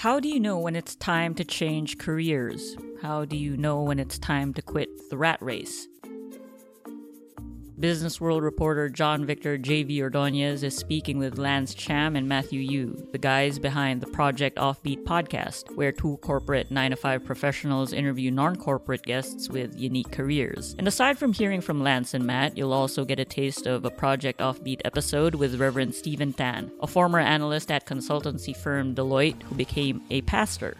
How do you know when it's time to change careers? How do you know when it's time to quit the rat race? Business World reporter John Victor J.V. Ordonez is speaking with Lance Cham and Matthew Yu, the guys behind the Project Offbeat podcast, where two corporate 9 to 5 professionals interview non corporate guests with unique careers. And aside from hearing from Lance and Matt, you'll also get a taste of a Project Offbeat episode with Reverend Stephen Tan, a former analyst at consultancy firm Deloitte who became a pastor.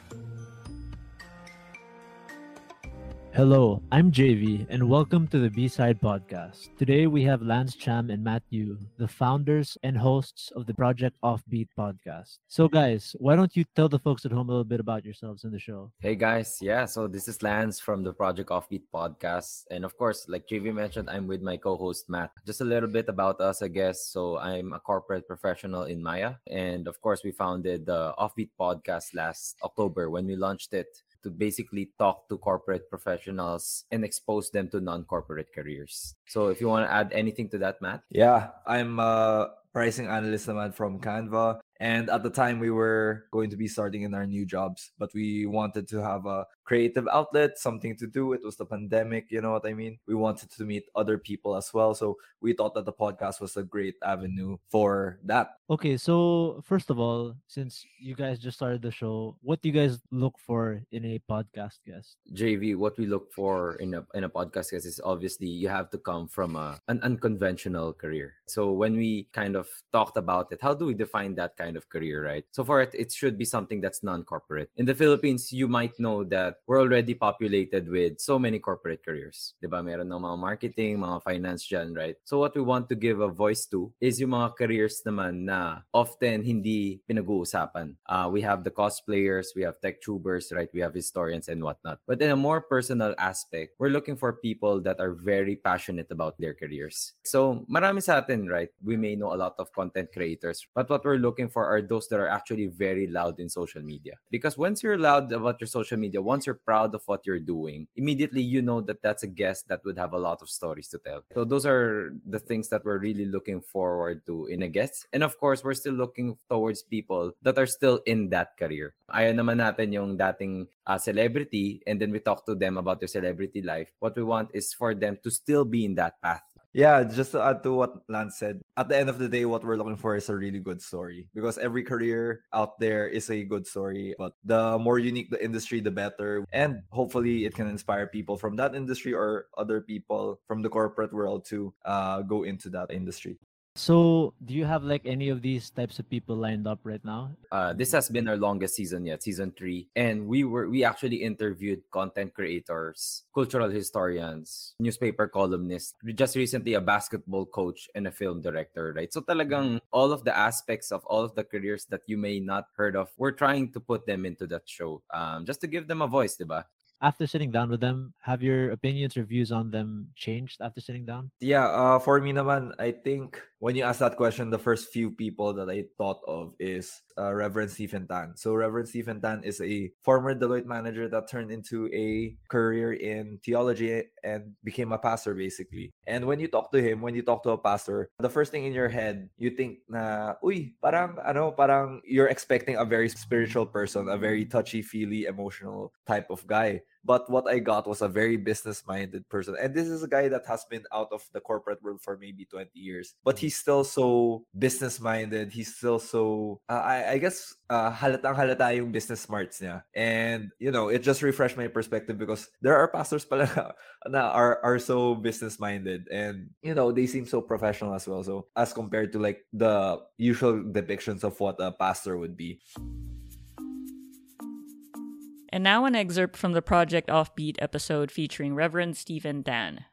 Hello, I'm JV, and welcome to the B Side Podcast. Today we have Lance Cham and Matthew, the founders and hosts of the Project Offbeat podcast. So, guys, why don't you tell the folks at home a little bit about yourselves in the show? Hey, guys. Yeah, so this is Lance from the Project Offbeat podcast. And of course, like JV mentioned, I'm with my co host Matt. Just a little bit about us, I guess. So, I'm a corporate professional in Maya. And of course, we founded the Offbeat podcast last October when we launched it to basically talk to corporate professionals and expose them to non-corporate careers. So if you want to add anything to that, Matt? Yeah, I'm a pricing analyst naman from Canva. And at the time, we were going to be starting in our new jobs, but we wanted to have a creative outlet, something to do. It was the pandemic, you know what I mean? We wanted to meet other people as well. So we thought that the podcast was a great avenue for that. Okay, so first of all, since you guys just started the show, what do you guys look for in a podcast guest? JV, what we look for in a in a podcast guest is obviously you have to come from a, an unconventional career. So when we kind of talked about it, how do we define that kind of career, right? So for it, it should be something that's non-corporate. In the Philippines, you might know that we're already populated with so many corporate careers. Diba? Meron ng mga marketing, mga finance dyan, right? So what we want to give a voice to is yung mga careers naman na often hindi pinag-uusapan. Uh, we have the cosplayers, we have tech tubers, right? We have historians and whatnot. But in a more personal aspect, we're looking for people that are very passionate about their careers. So marami sa atin, right? We may know a lot of content creators, but what we're looking for are those that are actually very loud in social media. Because once you're loud about your social media, once you're proud of what you're doing, immediately you know that that's a guest that would have a lot of stories to tell. So those are the things that we're really looking forward to in a guest. And of course, we're still looking towards people that are still in that career. Ayaw naman natin yung dating uh, celebrity and then we talk to them about their celebrity life. What we want is for them to still be in that path. Yeah, just to add to what Lance said, at the end of the day, what we're looking for is a really good story because every career out there is a good story. But the more unique the industry, the better. And hopefully, it can inspire people from that industry or other people from the corporate world to uh, go into that industry. So, do you have like any of these types of people lined up right now? Uh, this has been our longest season yet, season three, and we were we actually interviewed content creators, cultural historians, newspaper columnists, just recently a basketball coach and a film director, right? So talagang all of the aspects of all of the careers that you may not heard of, we're trying to put them into that show, um, just to give them a voice, diba? After sitting down with them, have your opinions or views on them changed after sitting down? Yeah, uh, for me naman, I think when you ask that question, the first few people that I thought of is uh, Reverend Stephen Tan. So Reverend Stephen Tan is a former Deloitte manager that turned into a career in theology and became a pastor basically. And when you talk to him, when you talk to a pastor, the first thing in your head, you think na, uy, parang ano, parang you're expecting a very spiritual person, a very touchy-feely, emotional type of guy. But what I got was a very business minded person. And this is a guy that has been out of the corporate world for maybe 20 years. But he's still so business minded. He's still so, uh, I, I guess, uh, halatang halata yung business smarts niya. And, you know, it just refreshed my perspective because there are pastors pala na, na are, are so business minded. And, you know, they seem so professional as well. So, as compared to like the usual depictions of what a pastor would be. And now an excerpt from the Project Offbeat episode featuring Reverend Stephen Tan.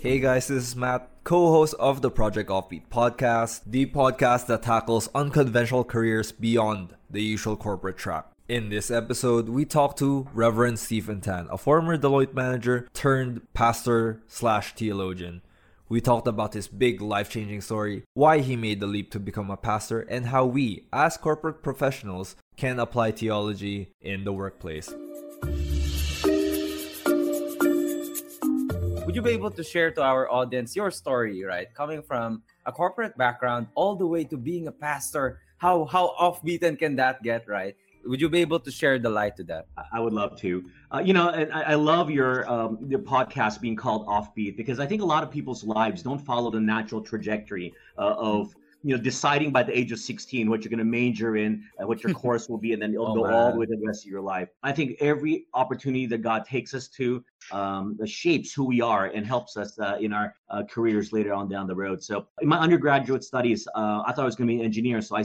Hey guys, this is Matt, co host of the Project Offbeat podcast, the podcast that tackles unconventional careers beyond the usual corporate track. In this episode, we talk to Reverend Stephen Tan, a former Deloitte manager turned pastor slash theologian. We talked about his big life changing story, why he made the leap to become a pastor, and how we, as corporate professionals, can apply theology in the workplace. Would you be able to share to our audience your story, right? Coming from a corporate background all the way to being a pastor, how how offbeaten can that get, right? Would you be able to share the light to that? I would love to. Uh, you know, and I, I love your um, your podcast being called Offbeat because I think a lot of people's lives don't follow the natural trajectory uh, of you know deciding by the age of 16 what you're going to major in uh, what your course will be and then it'll Oh, go all the way to the rest of your life i think every opportunity that god takes us to um, shapes who we are and helps us uh, in our uh, careers later on down the road so in my undergraduate studies uh, i thought i was going to be an engineer so i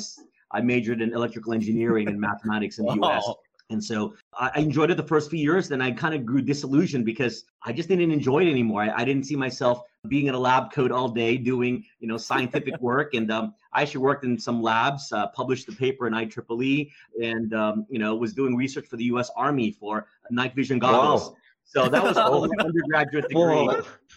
I majored in electrical engineering and mathematics in the us and so I I enjoyed it the first few years. Then I kind of grew disillusioned because I just didn't enjoy it anymore. I, I didn't see myself being in a lab coat all day doing, you know, scientific work. And um, I actually worked in some labs, uh, published the paper in IEEE, and um, you know, was doing research for the U.S. Army for night vision goggles. Wow. So that was all my undergraduate degree.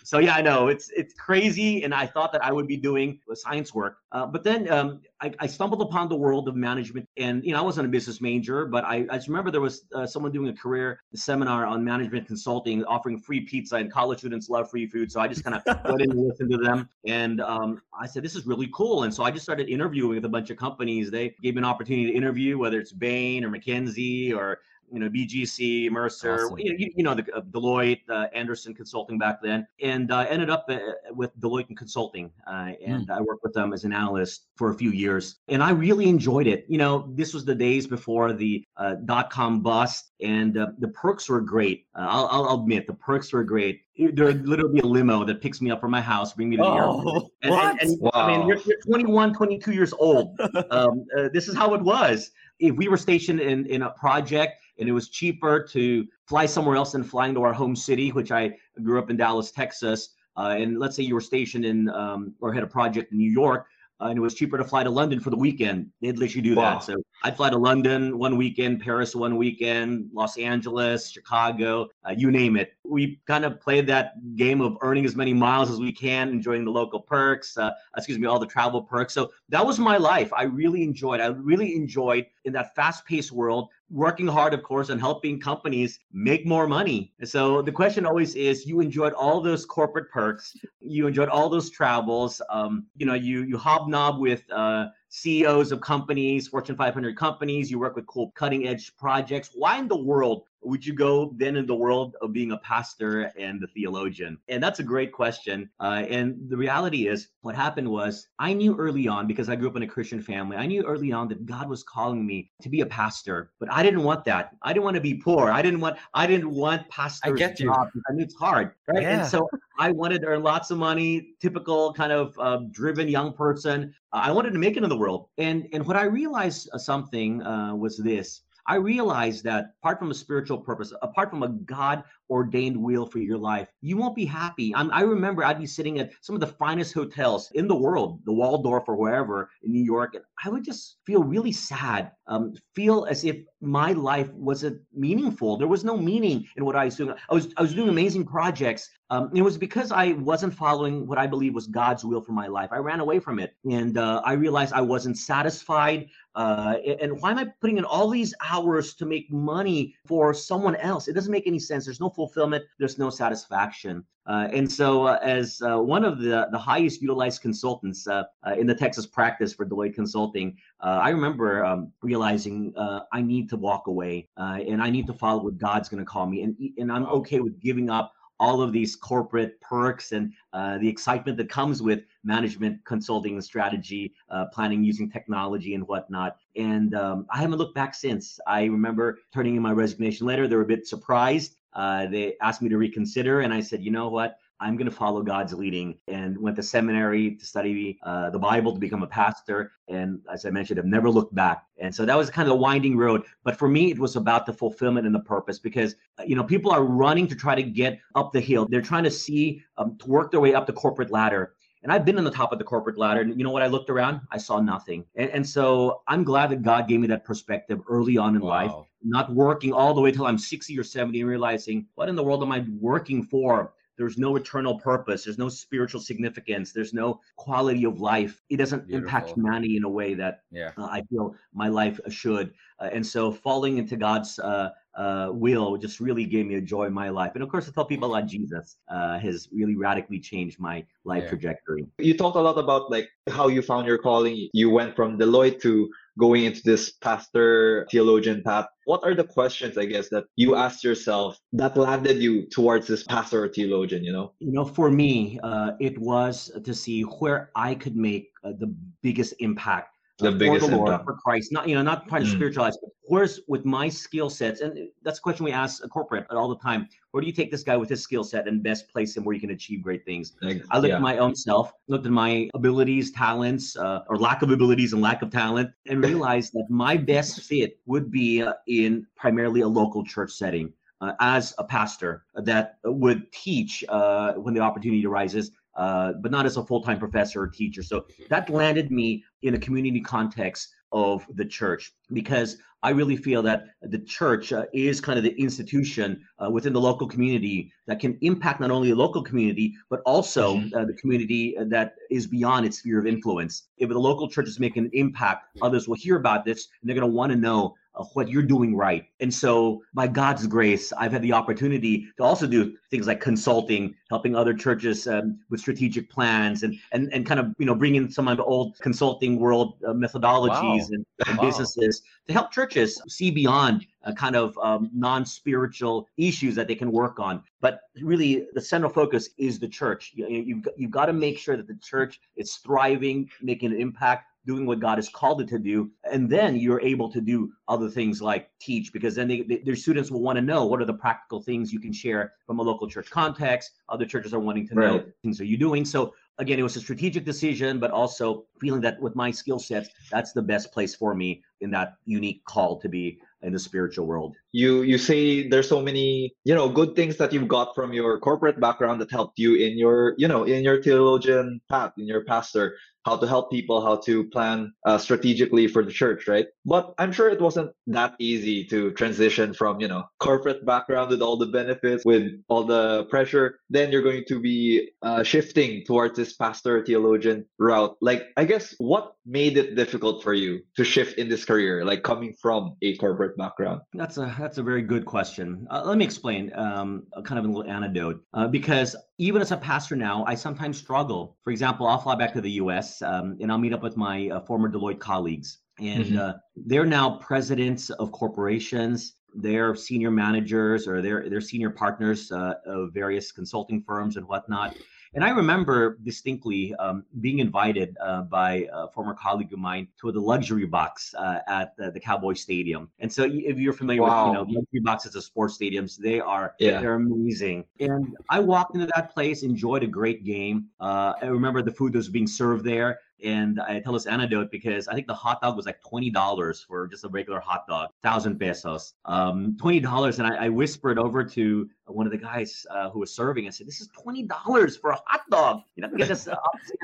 So yeah, I know it's it's crazy, and I thought that I would be doing science work, uh, but then um, I, I stumbled upon the world of management, and you know I wasn't a business major, but I, I just remember there was uh, someone doing a career seminar on management consulting, offering free pizza, and college students love free food, so I just kind of went in and listened to them, and um, I said this is really cool, and so I just started interviewing with a bunch of companies. They gave me an opportunity to interview, whether it's Bain or McKinsey or you know BCG, Mercer, Awesome. you, you, know the uh, Deloitte, uh, Andersen Consulting back then, and uh, ended up uh, with Deloitte and Consulting, uh, and I worked with them as an analyst for a few years, and I really enjoyed it. You know, this was the days before the uh, dot com bust, and uh, the perks were great. Uh, I'll, I'll admit the perks were great. There'd literally be a limo that picks me up from my house, bring me to the airport. Oh, And, and, and I mean, you're, you're 21, 22 years old. Um, uh, this is how it was. If we were stationed in, in a project and it was cheaper to fly somewhere else than flying to our home city, which I grew up in Dallas, Texas, uh, and let's say you were stationed in um, or had a project in New York, uh, and it was cheaper to fly to London for the weekend, they'd let you do Wow. that. So I'd fly to London one weekend, Paris one weekend, Los Angeles, Chicago, uh, you name it. We kind of played that game of earning as many miles as we can, enjoying the local perks, uh, excuse me, all the travel perks. So that was my life. I really enjoyed. I really enjoyed in that fast-paced world, working hard, of course, and helping companies make more money. So the question always is: you enjoyed all those corporate perks, you enjoyed all those travels. Um, you know, you you hobnob with. Uh, CEOs of companies, Fortune 500 companies, you work with cool cutting edge projects. Why in the world would you go then in the world of being a pastor and a theologian? And that's a great question. Uh, and the reality is, what happened was I knew early on, because I grew up in a Christian family, I knew early on that God was calling me to be a pastor, but I didn't want that. I didn't want to be poor. I didn't want, I didn't want pastor's I get you. job. I knew it's hard, right? Yeah. And so I wanted to earn lots of money, typical kind of uh, driven young person. I wanted to make it in the world. And and what I realized uh, something uh, was this. I realized that apart from a spiritual purpose, apart from a God ordained will for your life, you won't be happy. I'm, I remember I'd be sitting at some of the finest hotels in the world, the Waldorf or wherever in New York, and I would just feel really sad, um, feel as if my life wasn't meaningful. There was no meaning in what I was doing. I was I was doing amazing projects. Um, it was because I wasn't following what I believe was God's will for my life. I ran away from it, and uh, I realized I wasn't satisfied. Uh, and why am I putting in all these hours to make money for someone else? It doesn't make any sense. There's no fulfillment. There's no satisfaction. Uh, and so, uh, as uh, one of the the highest utilized consultants uh, uh, in the Texas practice for Deloitte Consulting, uh, I remember um, realizing uh, I need to walk away uh, and I need to follow what God's going to call me, and and I'm okay with giving up all of these corporate perks and uh, the excitement that comes with management consulting and strategy uh, planning using technology and whatnot. And um, i haven't looked back since. I remember turning in my resignation letter. They were a bit surprised. Uh, they asked me to reconsider and i said you know what? I'm going to follow god's leading and went to seminary to study uh, the bible to become a pastor. And as i mentioned i've never looked back. And so that was kind of the winding road. But for me it was about the fulfillment and the purpose because uh, you know people are running to try to get up the hill. They're trying to see um, to work their way up the corporate ladder and I've been on the top of the corporate ladder. And you know what? I looked around, I saw nothing. And, and so I'm glad that God gave me that perspective early on in life, not working all the way till I'm 60 or 70 and realizing what in the world am I working for? there's no eternal purpose, there's no spiritual significance, there's no quality of life. It doesn't impact Beautiful. humanity in a way that Yeah. uh, I feel my life should. Uh, and so falling into God's uh, uh, will just really gave me a joy in my life. And of course, I tell people about Jesus uh, has really radically changed my life Yeah. trajectory. You talked a lot about like how you found your calling. You went from Deloitte to going into this pastor theologian path. What are the questions, I guess, that you asked yourself that landed you towards this pastor or theologian? You know, You know, for me, uh, it was to see where I could make uh, the biggest impact. The biggest for the Lord, for Christ, not you know, not trying to Mm. spiritualize, but where's with my skill sets, and that's a question we ask a corporate all the time. Where do you take this guy with his skill set and best place him where you can achieve great things? like, I looked yeah. at my own self, looked at my abilities, talents, uh, or lack of abilities and lack of talent, and realized that my best fit would be uh, in primarily a local church setting uh, as a pastor that would teach uh, when the opportunity arises, uh, but not as a full time professor or teacher. So that landed me in a community context of the church because I really feel that the church uh, is kind of the institution uh, within the local community that can impact not only the local community but also Mhm. uh, the community that is beyond its sphere of influence. If the local church is making an impact, others will hear about this and they're going to want to know uh, what you're doing right. And so, by God's grace, I've had the opportunity to also do things like consulting, helping other churches um, with strategic plans, and and and kind of you know bring in some of the old consulting world uh, methodologies Wow. and, and Wow. businesses to help churches see beyond uh, kind of um, non-spiritual issues that they can work on. But really, the central focus is the church. You, you- you've got, you've got to make sure that the church is thriving, making an impact, doing what God has called it to do, and then you're able to do other things like teach, because then they, they, their students will want to know what are the practical things you can share from a local church context. Other churches are wanting to know Right. things are you doing. So again, it was a strategic decision, but also feeling that with my skill sets, that's the best place for me in that unique call to be in the spiritual world. you you say there's so many you know good things that you've got from your corporate background that helped you in your you know in your theologian path in your pastor how to help people how to plan uh, strategically for the church right? But i'm sure it wasn't that easy to transition from you know corporate background with all the benefits with all the pressure. Then you're going to be uh, shifting towards this pastor theologian route. Like i guess what made it difficult for you to shift in this career like coming from a corporate background That's a that's a very good question. Uh, let me explain um, a kind of a little anecdote uh, because even as a pastor now, I sometimes struggle. For example, I'll fly back to the U.S. Um, and I'll meet up with my uh, former Deloitte colleagues, and Mhm. uh, they're now presidents of corporations. They're senior managers or they're they're senior partners uh, of various consulting firms and whatnot. And I remember distinctly um, being invited uh, by a former colleague of mine to the luxury box uh, at the, the Cowboy Stadium. And so, if you're familiar with, you know, Wow. luxury boxes of sports stadiums, they are Yeah. they're amazing. And I walked into that place, enjoyed a great game. Uh, I remember the food that was being served there. And I tell this anecdote because I think the hot dog was like twenty dollars for just a regular hot dog, thousand pesos, um, twenty dollars. And I, I whispered over to one of the guys uh, who was serving. I said, "This is twenty dollars for a hot dog. You're not gonna get this uh,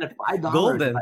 at five dollars." Golden.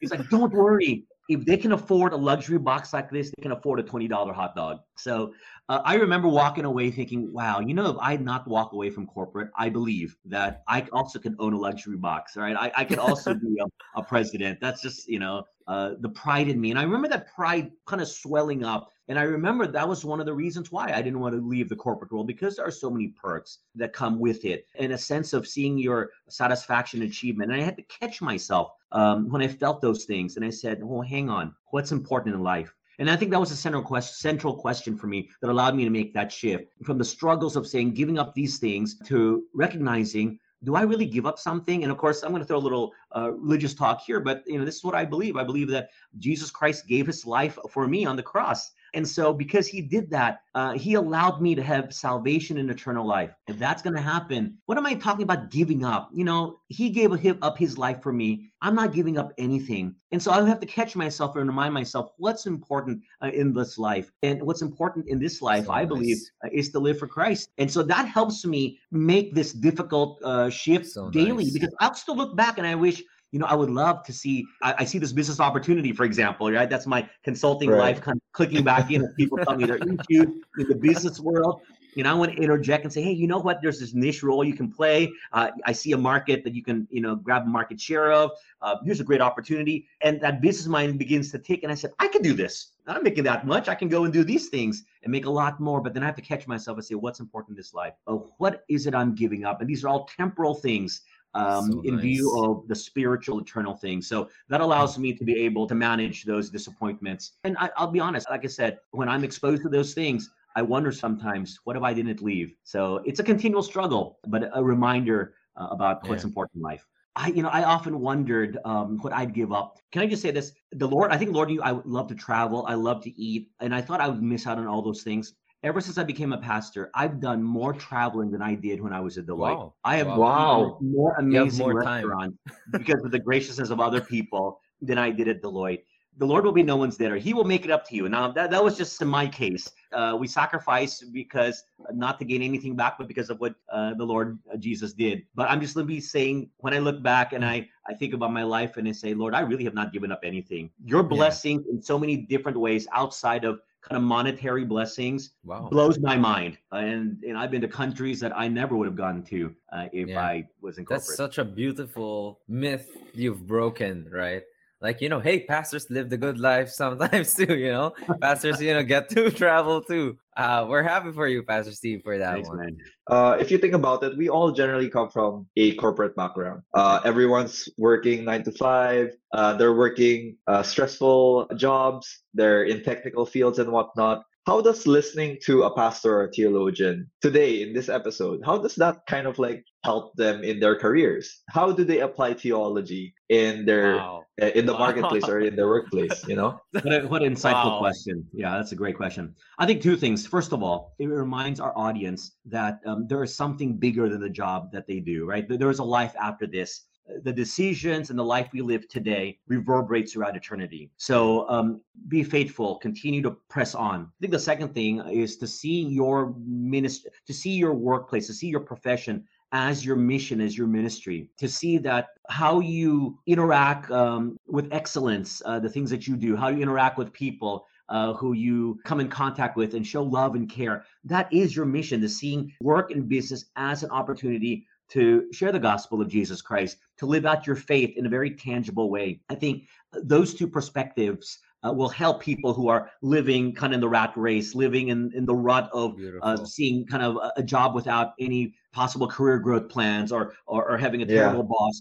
He's like, "Don't worry. If they can afford a luxury box like this, they can afford a twenty dollar hot dog." So uh, I remember walking away thinking, "Wow, you know, if I not walk away from corporate, I believe that I also can own a luxury box. Right? I, I could also be a, a president. That's just you know uh, the pride in me. And I remember that pride kind of swelling up. And I remember that was one of the reasons why I didn't want to leave the corporate world because there are so many perks that come with it and a sense of seeing your satisfaction achievement. And I had to catch myself um, when I felt those things. And I said, oh, hang on, what's important in life? And I think that was a central question, central question for me that allowed me to make that shift from the struggles of saying giving up these things to recognizing do I really give up something? And of course, I'm going to throw a little uh, religious talk here, but you know, this is what I believe. I believe that Jesus Christ gave His life for me on the cross, and so because He did that, uh, He allowed me to have salvation and eternal life. If that's going to happen, what am I talking about giving up? You know, He gave up His life for me. I'm not giving up anything, and so I have to catch myself and remind myself what's important uh, in this life, and what's important in this life, So I believe, uh, is to live for Christ. And so that helps me make this difficult uh, shift So daily nice. because I'll still look back and I wish, you know, I would love to see, I, I see this business opportunity, for example, right? That's my consulting Right. life kind of clicking back in people tell me they're into in the business world. and I want to interject and say, hey, you know what? There's this niche role you can play. Uh, I see a market that you can, you know, grab a market share of. Uh, here's a great opportunity. And that business mind begins to tick. And I said, I can do this. I'm not making that much. I can go and do these things and make a lot more. But then I have to catch myself and say, what's important in this life? Oh, what is it I'm giving up? And these are all temporal things um, So in view of the spiritual, eternal things. So that allows me to be able to manage those disappointments. And I, I'll be honest, like I said, when I'm exposed to those things, I wonder sometimes, what if I didn't leave? So it's a continual struggle, but a reminder uh, about what's Yeah. important in life. I, you know, I often wondered um, what I'd give up. Can I just say this? The Lord, I think Lord you, I would love to travel. I love to eat, and I thought I would miss out on all those things. Ever since I became a pastor, I've done more traveling than I did when I was at Deloitte. Wow. I have Wow. more amazing more time. restaurants because of the graciousness of other people than I did at Deloitte. The Lord will be no one's debtor. He will make it up to you. Now that, that was just in my case. Uh, we sacrifice because not to gain anything back, but because of what uh, the Lord uh, Jesus did. But I'm just going to be saying when I look back and I I think about my life and I say, Lord, I really have not given up anything. Your blessings in so many different ways outside of kind of monetary blessings Wow. blows my mind. And and I've been to countries that I never would have gone to uh, if Yeah. I was in corporate. That's such a beautiful myth you've broken, right? Like, you know, hey, pastors live the good life sometimes too, you know? Pastors, you know, get to travel too. Uh, we're happy for you, Pastor Steve, for that Thanks, one. Uh, if you think about it, we all generally come from a corporate background. Uh, everyone's working nine to five. Uh, they're working uh, stressful jobs. They're in technical fields and whatnot. How does listening to a pastor or theologian today in this episode, how does that kind of like help them in their careers? How do they apply theology in their Wow. uh, in the marketplace or in their workplace? You know. What, a, what an insightful Wow. question. Yeah, that's a great question. I think two things. First of all, it reminds our audience that um, there is something bigger than the job that they do, right? There- There is a life after this. The decisions and the life we live today reverberates throughout eternity. So um, be faithful, continue to press on. I think the second thing is to see your ministry, to see your workplace, to see your profession as your mission, as your ministry, to see that how you interact um, with excellence, uh, the things that you do, how you interact with people, uh, who you come in contact with and show love and care. That is your mission, to seeing work and business as an opportunity to share the gospel of Jesus Christ, to live out your faith in a very tangible way. I think those two perspectives uh, will help people who are living kind of in the rat race, living in, in the rut of uh, seeing kind of a, a job without any possible career growth plans or or, or having a Yeah. terrible boss.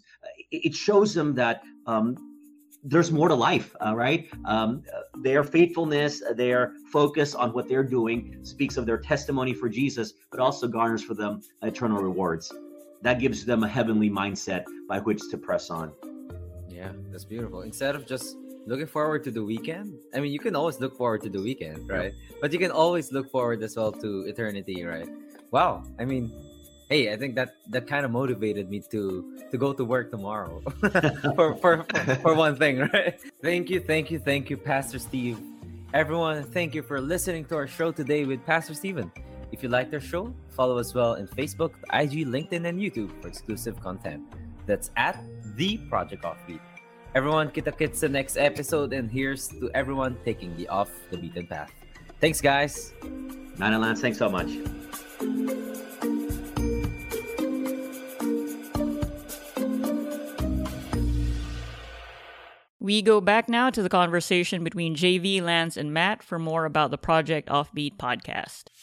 It, it shows them that um, there's more to life, uh, right? Um, their faithfulness, their focus on what they're doing speaks of their testimony for Jesus, but also garners for them eternal rewards. That gives them a heavenly mindset by which to press on. Yeah, that's beautiful. Instead of just looking forward to the weekend, I mean, you can always look forward to the weekend, right? But you can always look forward as well to eternity, right? Wow. I mean, hey, I think that that kind of motivated me to to go to work tomorrow. for, for for one thing, right? Thank you, thank you, thank you, Pastor Steve. Everyone, thank you for listening to our show today with Pastor Stephen. If you liked our show, follow us well in Facebook, IG, LinkedIn, and YouTube for exclusive content. That's at the Project Offbeat. Everyone, kita kits the next episode, and here's to everyone taking the off the beaten path. Thanks, guys. Nana Lance, thanks so much. We go back now to the conversation between JV, Lance, and Matt for more about the Project Offbeat podcast.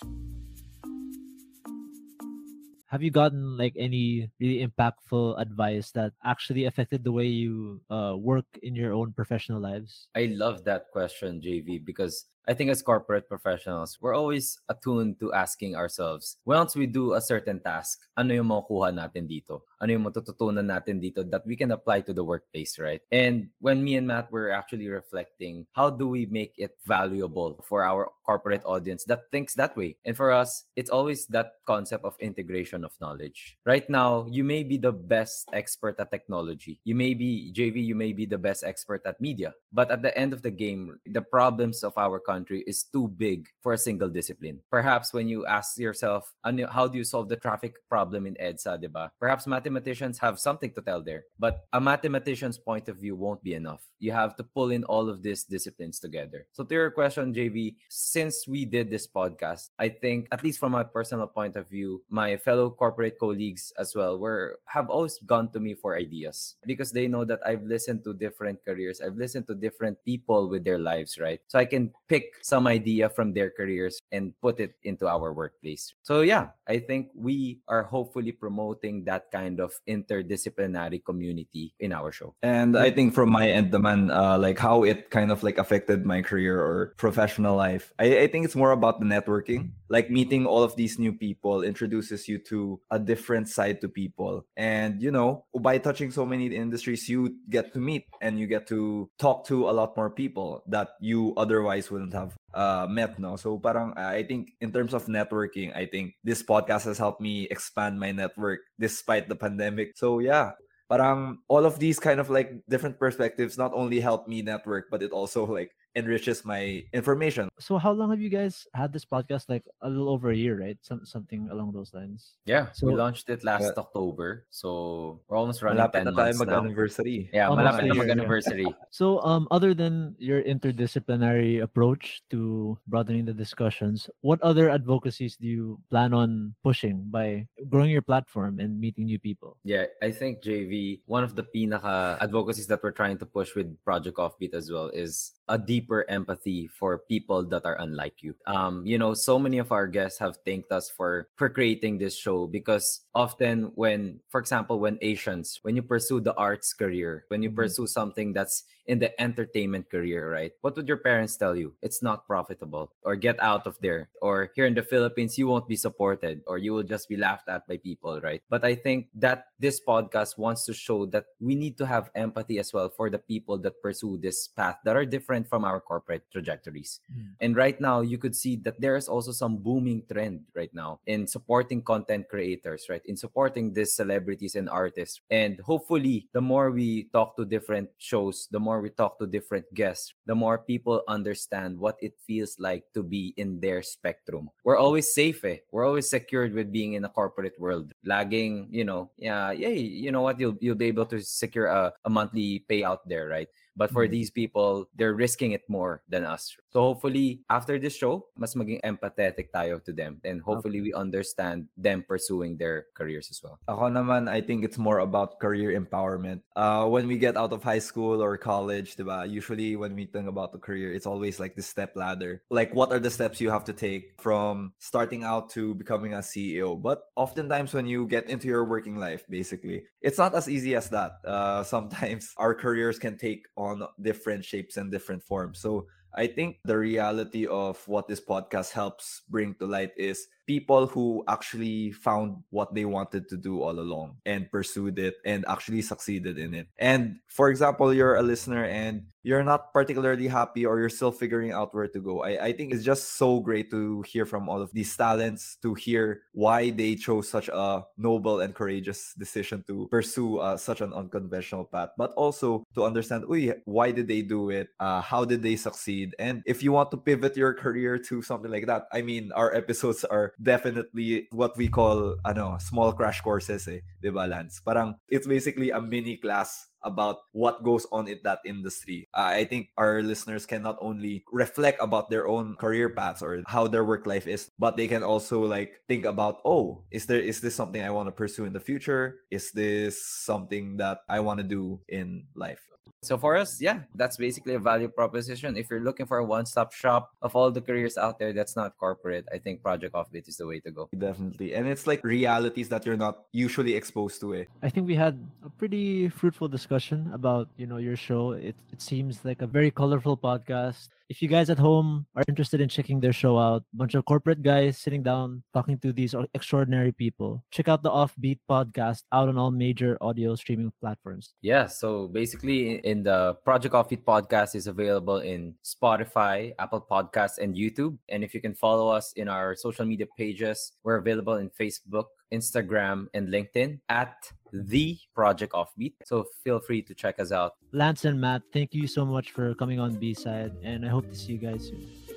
Have you gotten like any really impactful advice that actually affected the way you uh, work in your own professional lives? I love that question, JV, because I think as corporate professionals, we're always attuned to asking ourselves, once we do a certain task, ano yung makukuha natin dito? Ano yung matututunan natin dito that we can apply to the workplace, right? And when me and Matt were actually reflecting, how do we make it valuable for our corporate audience that thinks that way? And for us, it's always that concept of integration of knowledge. Right now, you may be the best expert at technology. You may be, JV, you may be the best expert at media. But at the end of the game, the problems of our country country is too big for a single discipline. Perhaps when you ask yourself, how do you solve the traffic problem in EDSA, diba? Perhaps mathematicians have something to tell there, but a mathematician's point of view won't be enough. You have to pull in all of these disciplines together. So to your question, JV, since we did this podcast, I think at least from my personal point of view, my fellow corporate colleagues as well were have always gone to me for ideas because they know that I've listened to different careers. I've listened to different people with their lives, right? So I can pick some idea from their careers and put it into our workplace. So yeah, I think we are hopefully promoting that kind of interdisciplinary community in our show. And I think from my end, the man, uh, like how it kind of like affected my career or professional life. I, I think it's more about the networking. Like meeting all of these new people introduces you to a different side to people. And you know, by touching so many industries, you get to meet and you get to talk to a lot more people that you otherwise wouldn't have uh, met. No, so parang uh, I think in terms of networking, I think this podcast has helped me expand my network despite the pandemic. So yeah, parang all of these kind of like different perspectives not only help me network, but it also like enriches my information. So how long have you guys had this podcast? Like a little over a year, right? Some something along those lines. Yeah, so, we launched it last Yeah. October. So we're almost running Malapit 10 na tayo months now. mag-anniversary. Yeah, Almost malapit a na year, yeah. mag-anniversary. So um other than your interdisciplinary approach to broadening the discussions, what other advocacies do you plan on pushing by growing your platform and meeting new people? Yeah, I think JV, one of the pinaka advocacies that we're trying to push with Project Offbeat as well is a deeper empathy for people that are unlike you. Um, you know, so many of our guests have thanked us for for creating this show because often when, for example, when Asians, when you pursue the arts career, when you Mhm. pursue something that's in the entertainment career, right? What would your parents tell you? It's not profitable or get out of there. Or here in the Philippines, you won't be supported or you will just be laughed at by people, right? But I think that this podcast wants to show that we need to have empathy as well for the people that pursue this path that are different from our corporate trajectories. Mm. And right now, you could see that there is also some booming trend right now in supporting content creators, right? In supporting these celebrities and artists. And hopefully, the more we talk to different shows, the more we talk to different guests, the more people understand what it feels like to be in their spectrum. We're always safe, eh? We're always secured with being in a corporate world. Lagging, you know, yeah, yay, you know what? You'll you'll be able to secure a, a monthly payout there, right? But for Mhm. these people, they're risking it more than us. So hopefully, after this show, mas maging empathetic tayo to them. And hopefully, we understand them pursuing their careers as well. Ako naman, I think it's more about career empowerment. Uh, when we get out of high school or college, diba, usually when we think about the career, it's always like the step ladder. Like, what are the steps you have to take from starting out to becoming a CEO? But oftentimes, when you get into your working life, basically, it's not as easy as that. Uh, sometimes our careers can take on different shapes and different forms. So, I think the reality of what this podcast helps bring to light is people who actually found what they wanted to do all along and pursued it and actually succeeded in it. And for example, you're a listener and you're not particularly happy or you're still figuring out where to go. I, I think it's just so great to hear from all of these talents, to hear why they chose such a noble and courageous decision to pursue uh, such an unconventional path, but also to understand why did they do it? Uh, how did they succeed? And if you want to pivot your career to something like that, I mean, our episodes are definitely what we call ano, small crash courses eh, di ba, Lance? Parang it's basically a mini class about what goes on in that industry. Uh, I think our listeners can not only reflect about their own career paths or how their work life is, but they can also like think about, oh, is there is this something I want to pursue in the future? Is this something that I want to do in life? So for us, yeah, that's basically a value proposition. If you're looking for a one-stop shop of all the careers out there that's not corporate, I think Project Offbeat is the way to go. Definitely. And it's like realities that you're not usually exposed to eh. I think we had a pretty fruitful discussion about, you know, your show. It it seems like a very colorful podcast. If you guys at home are interested in checking their show out, bunch of corporate guys sitting down talking to these extraordinary people, check out the Offbeat podcast out on all major audio streaming platforms. Yeah, so basically in the Project Offbeat podcast is available in Spotify, Apple Podcasts, and YouTube. And if you can follow us in our social media pages, we're available in Facebook, Instagram, and LinkedIn at the Project Offbeat. So feel free to check us out. Lance and Matt, thank you so much for coming on B side, and I hope to see you guys soon.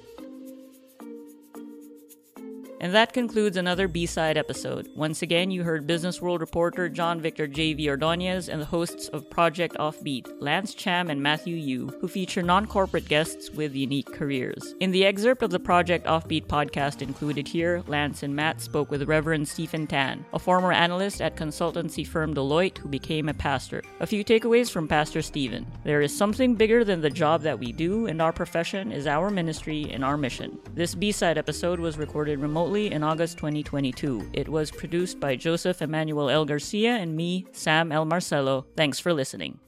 And that concludes another B side episode. Once again, you heard Business World reporter John Victor J.V. Ordonez and the hosts of Project Offbeat, Lance Cham and Matthew Yu, who feature non corporate guests with unique careers. In the excerpt of the Project Offbeat podcast included here, Lance and Matt spoke with Reverend Stephen Tan, a former analyst at consultancy firm Deloitte who became a pastor. A few takeaways from Pastor Stephen There is something bigger than the job that we do, and our profession is our ministry and our mission. This B side episode was recorded remotely in August 2022. It was produced by Joseph Emmanuel L. Garcia and me, Sam L. Marcelo. Thanks for listening.